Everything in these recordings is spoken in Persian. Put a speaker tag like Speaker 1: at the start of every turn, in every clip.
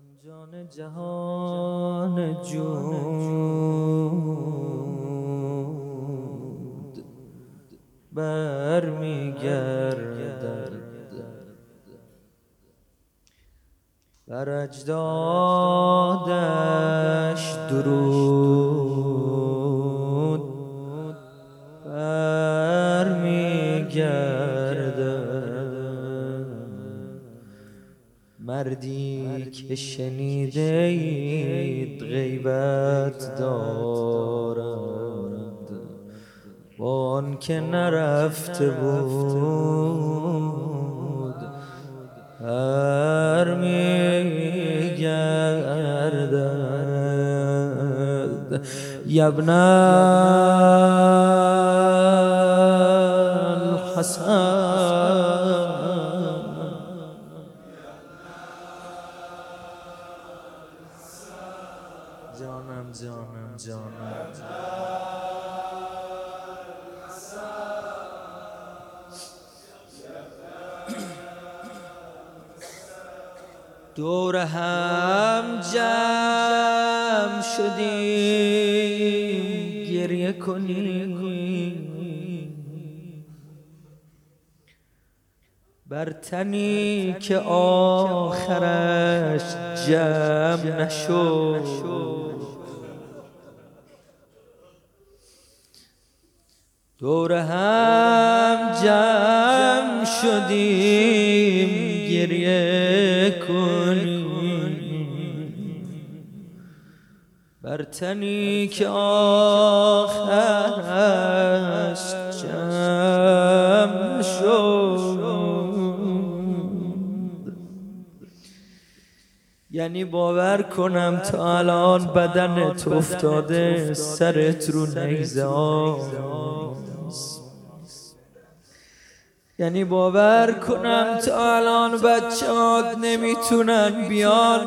Speaker 1: آن جان جهان جود برمیگردد بر اجدادش درود برمیگردد مردی که شنیده اید غیبت دارد با آن که نرفته بود هر میگردد. یبن الحسن. جانم جانم. دور هم جمع شدیم گریه کنیم. بر تنی که آخرش جمع نشد. دور هم جمع شدیم گریه کنیم. بر تنی که آخرش جمع شد. یعنی باور کنم تا الان بدنت افتاده سرت رو نیزه یعنی باور کنم تا الان بچه نمی‌تونن بیان.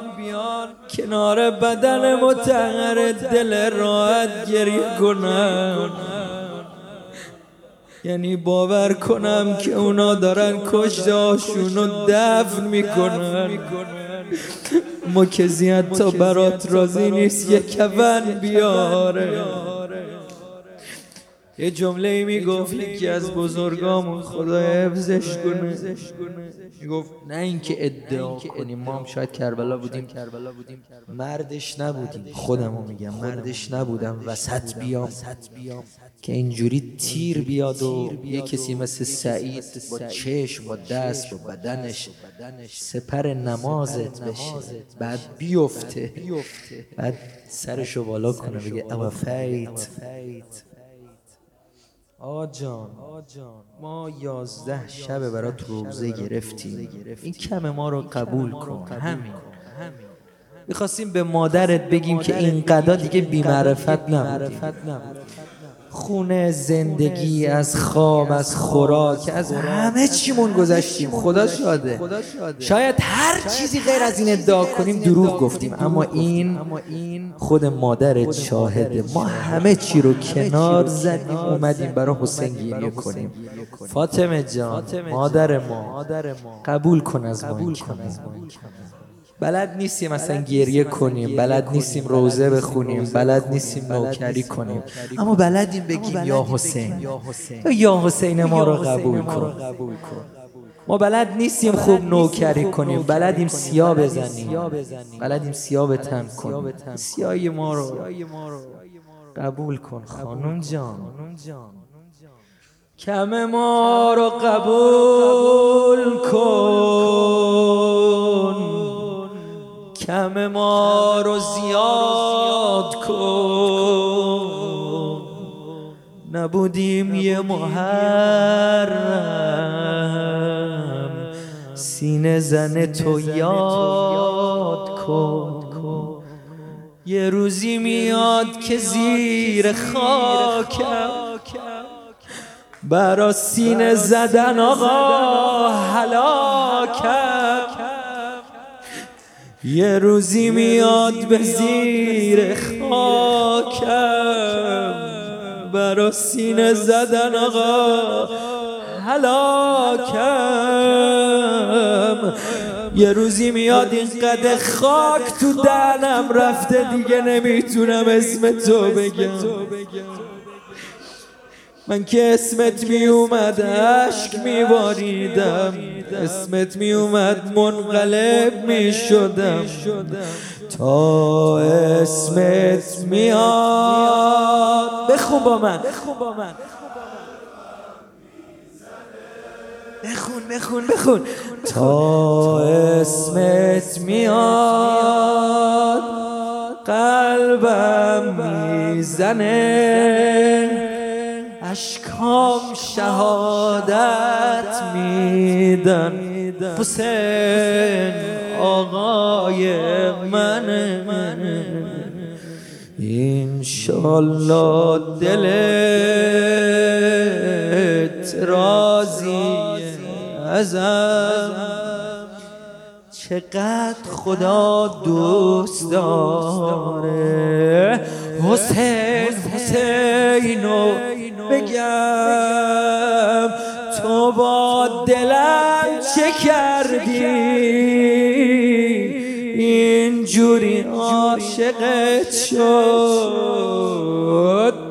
Speaker 1: کنار بدن متحر دل راحت گریه کنن. یعنی باور کنم که اونا دارن کشداشون رو دفن می‌کنن. ما که تا برات راضی نیست یه کفن بیاره. یه جمله می‌گفت یکی از بزرگامون خدا حفظش کنه. می‌گفت نه اینکه ادعا کنیم ما هم شاید کربلا بودیم. مردش نبودیم خودمو میگم مردش نبودم وسط بیام. که اینجوری تیر بیاد و یه کسی مثل سعید با چشم با دست با بدنش سپر نمازت بشه. بعد بیفته. بعد سرشو بالا کنه بگه اما فیت آقا جان ما یازده شب برات روزه گرفتیم. این کم ما رو قبول کن. همین. می‌خواستیم به مادرت بگیم که این قدا دیگه بیمعرفت نبودیم خونه زندگی از خواب از خوراک از همه چیمون گذشتیم. خدا شاده شاید هر چیزی غیر از این ادعا کنیم دروغ گفتیم. اما این خود مادرت شاهده. ما همه چی رو کنار زدیم اومدیم برای حسین گریه کنیم. فاطمه جان مادر ما قبول کن از ما. بلد نیستیم مثلا گریه کنیم بلد نیستیم روزه بخونیم بلد نیستیم نوکری کنیم. اما بلدیم بگیم یا حسین. یا حسین. ما رو قبول کن. ما بلد نیستیم خوب نوکری کنیم بلدیم سیاه بزنیم. بلدیم سیاه به تن کنیم. سیاهی ما رو قبول کن خانم جان. کم ما رو قبول کن. کم ما رو زیاد کن. نبودیم یه محرم. سینه زن تو یاد کن. یه روزی میاد که زیر خاکم. برا سینه زدن آقا هلاکم. یه روزی میاد به زیر خاکم. برا سینه زدن آقا هلاکم. یه روزی میاد این قد خاک تو دهنم رفته دیگه نمی‌تونم اسم تو بگم. من که اسمت می اومد عشق می باریدم اسمت می اومد منقلب می شدم تا اسمت میاد. بخون با من. بخون بخون بخون. تا اسمت میاد قلبم می‌زنه. اشکام شهادت میدن. حسین آقای من. انشالله دلت راضی ازم. چقدر خدا دوست داره. حسین حسینو بگم تو با دلم چه کردی؟ اینجوری عاشقت شد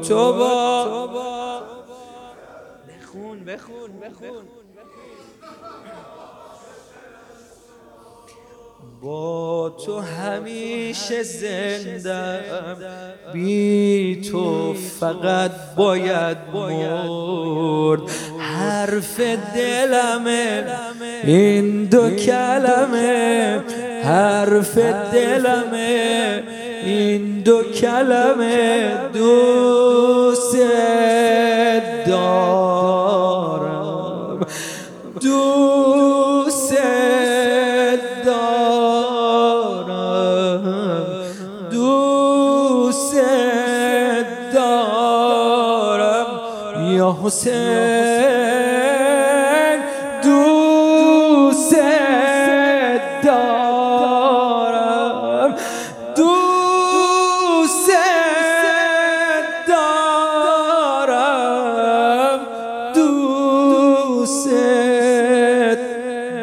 Speaker 1: تو با با تو همیشه زندم. بی تو فقط باید مرد. حرف دلمه این دو کلمه حرف دلمه این دو کلمه دوست دارم حسین دوست دارم. دوست دارم. دوست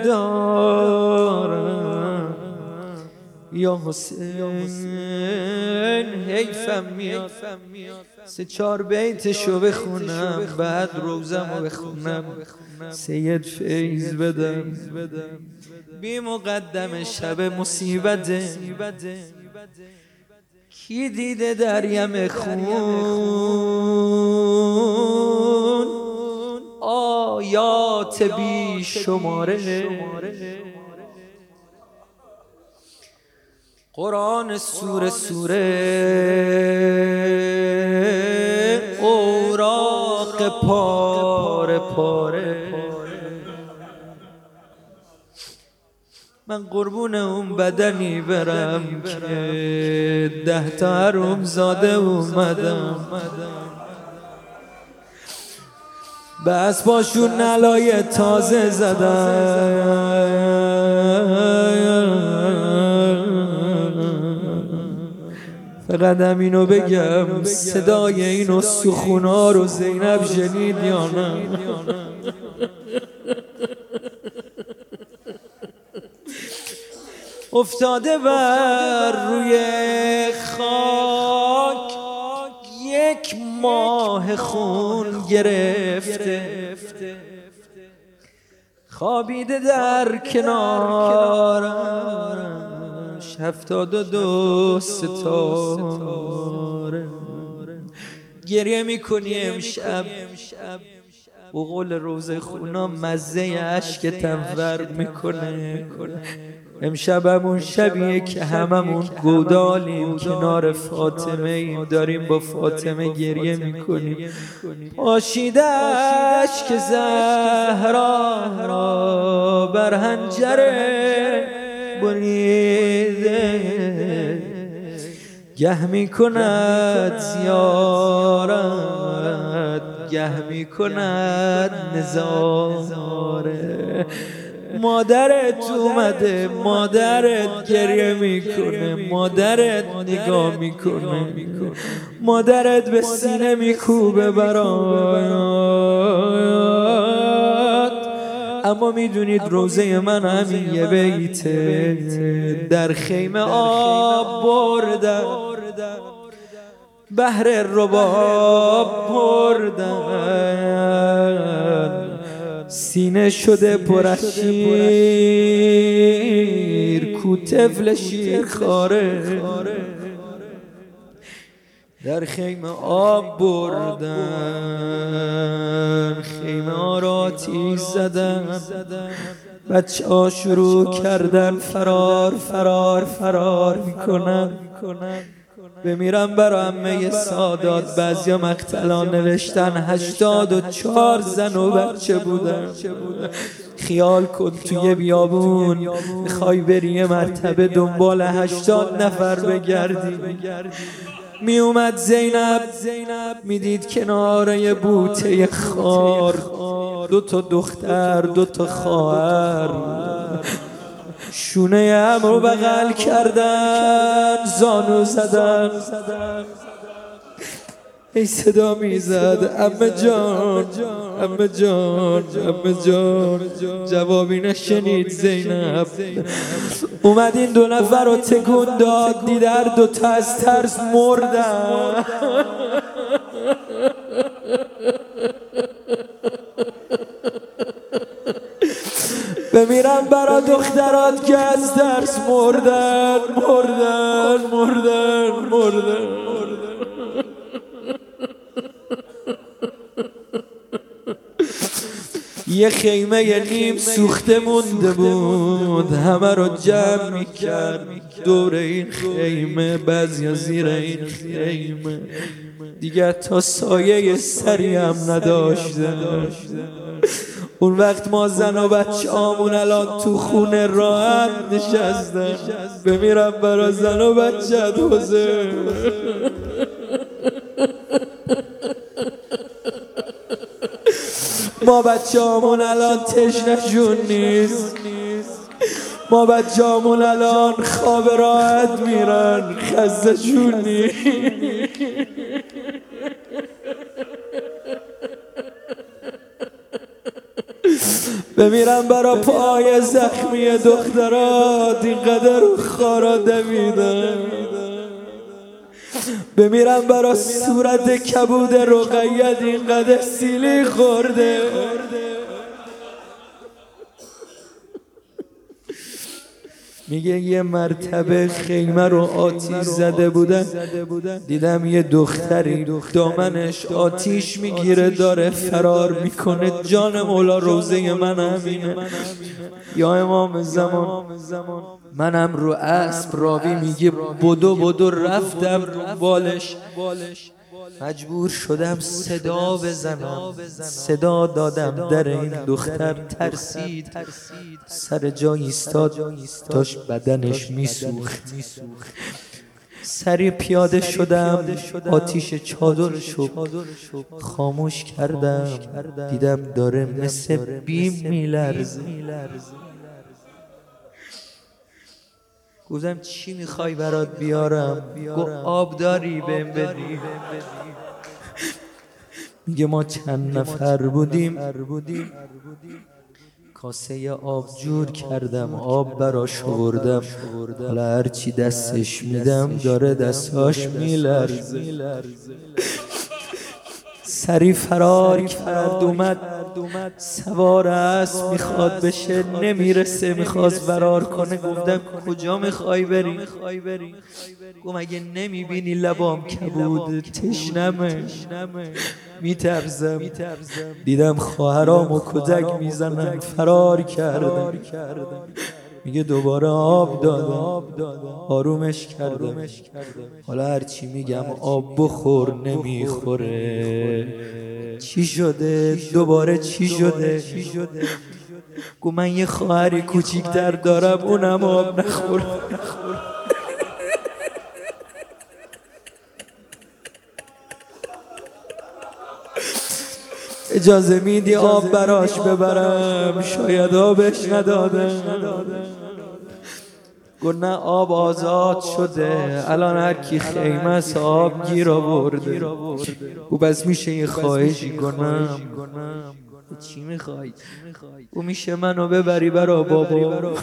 Speaker 1: دارم. یا حسین. سه چهار بیتشو بخونم بعد روزم رو بخونم. سید فیض بدم. بی مقدم شب مصیبت. کی دیده دریم خون؟ آیات بی شماره قرآن سوره سوره. اوراق پاره پاره. من قربون اون بدنی برم که ده تا حروم زاده اومدم. بس باشون نلای تازه زدم. فقط اینو بگم صدای اینو سخونا رو زینب شنید یا نه؟ افتاده بر روی خاک یک ماه خون گرفته. خوابیده در کنارم. هفتاد و دو ستاره. گریه می‌کنی امشب. و قول روز خونا مزه عشق تنفر می‌کنه. امشب همون شبیه که هممون گودالیم. کنار فاطمه ایم. داریم با فاطمه گریه می‌کنیم. پاشیده که زهرا. بر هنجره بریده. گه می کند زیارت گه می کند نظاره. مادرت اومده مادرت گریه می‌کنه مادرت نگاه می‌کنه. مادرت به سینه میکوبه برات اما می‌دونید روزه من همین یه بیته. در خیمه آب بردم. بهر رباب بردن سینه شده پرشیر کو طفل شیر خاره در خیمه آب بردن خیمه ها را تیز زدن. بچه ها شروع کردن فرار فرار فرار می‌کنن. بمیرم برا همه سادات. بعضیا مقتلان نوشتن هشتاد و چهار زن و بچه بودن. خیال کن توی بیابون می‌خوای بری مرتبه دنبال هشتاد نفر بگردی. می اومد زینب. می‌دید کناره بوته خار. دو تا دختر دو تا خواهر. شونه هم رو بغل کردن زانو زدن. ای صدا می‌زد امه جان امه جان امه جان. جوابی نشنید زینب. اومد این دو نفر رو تکون داد دیدر دو تا از ترس مردن. بمیرم برا دخترات که از درس مردن مردن مردن مردن. یه خیمه نیم سوخته مونده بود. همه رو جمع می‌کرد. دور این خیمه بعضی زیر این خیمه. دیگه تا سایه سری هم نداشته اون وقت ما زن و بچه آمون الان تو خونه راحت نشستن. بمیرم برا زن و بچه حوزه. ما بچه آمون الان تشنشون نیست. ما بچه آمون الان خواب راحت میرن خزشون نیست. بمیرم برا پای زخمی دخترات اینقدر خارا دمیدم بمیرم برا صورت کبود رقیت اینقدر سیلی خورده. میگه یه مرتبه خیمه رو آتیش زده بودن. دیدم یه دختری دامنش آتیش می‌گیره داره فرار می‌کنه. جان مولا روزه من همینه. یا امام زمان. منم رو اسب راوی میگه بدو بدو رفتم بالش مجبور شدم صدا بزنم. صدا دادم در این دختر ترسید. سر جا ایستاد داشت بدنش میسوخت. سری پیاده شدم آتیش چادرشو خاموش کردم. دیدم داره مثل بیم میلرزه. گفتم چی می‌خوای برات بیارم؟ گو آب داری بهم بدی. میگه ما چند نفر بودیم. کاسه آب جور کردم آب براش آوردم. حالا هرچی دستش میدم داره دستاش میلرزه. سری فرار کرد اومد سوار است می‌خواد بشه نمی‌رسه می‌خواست فرار کنه گفتم کجا می‌خوای بری؟ گفت اگه نمی‌بینی لبام کبود؟ تشنمه. میترزم. دیدم خواهرام و کدک می‌زنن فرار کردم. میگه دوباره آب دادم آرومش کردم حالا هرچی میگم آب بخور نمی‌خوره. چی شده؟ دوباره چی شده؟ گو من یه خواهری کوچیکتر دارم اونم آب نخور اجازه میدی آب براش ببرم؟ شاید آبش ندادم گو نه آب آزاد شده. الان هر کی خیمه آب گیر آورده. گو بس میشه یه خواهشی کنم. چی می‌خوای او میشه منو ببری برا بابا.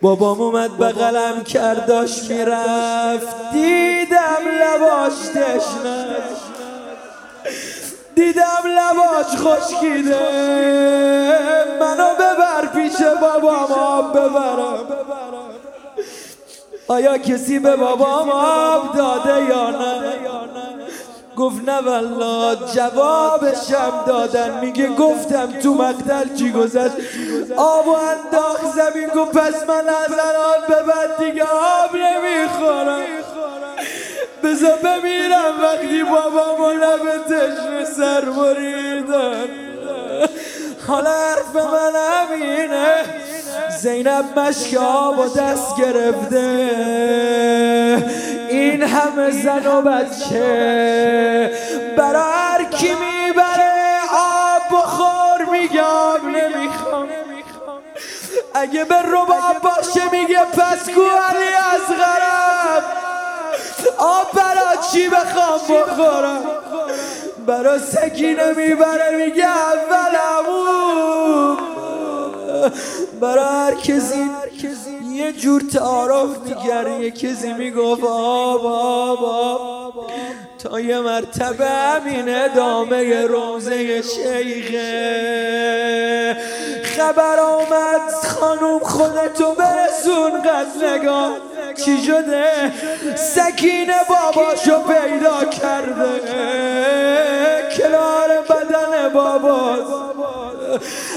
Speaker 1: بابام اومد بغلم کرداش می‌رفت. دیدم لباش تشنه. دیدم لباش خشکیده. منو ببر پیش بابام آب ببرم. آیا کسی به بابام آب داده یا نه؟ گفت نه والله جوابشم دادن. میگه گفتم تو مقتل چی گذشت؟ آب و انداخت زمین گفت پس من از الان به بعد دیگه آب نمی‌خورم. بذار بمیرم وقتی بابامو لب تشنه سر بریدن. حالا حرف من همینه. زینب مشک آب و دست گرفته. این همه زن و بچه. برای هر کی می‌بره آب بخور میگم نمی‌خوام. اگه به رباب باشه میگه پس گو علی از غرب. آب برا چی بخوام بخورم؟ برا سکینه می‌بره میگه اولمون. برا هر کسی یه جور تعارف میگره یه کسی می‌گفت آب آب آب. تا یه مرتبه همین ادامه روزه شیخه. خبر آمد خانوم خودتو برسون نگاه چی شده؟ سکینه باباشو پیدا کرده. کنار بدن باباست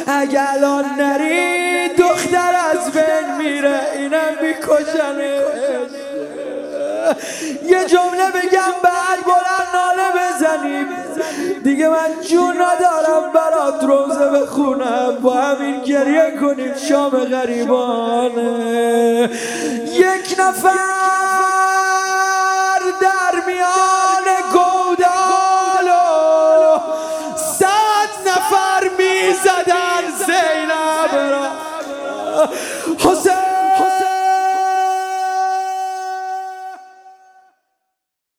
Speaker 1: اگه الان نری دختر از بین میره. اینم میکشنه یه جمله بگم بعد بلند ناله بزنیم دیگه من جون ندارم برات روزه بخونم. با همین گریه کنیم شام غریبانه. یک نفر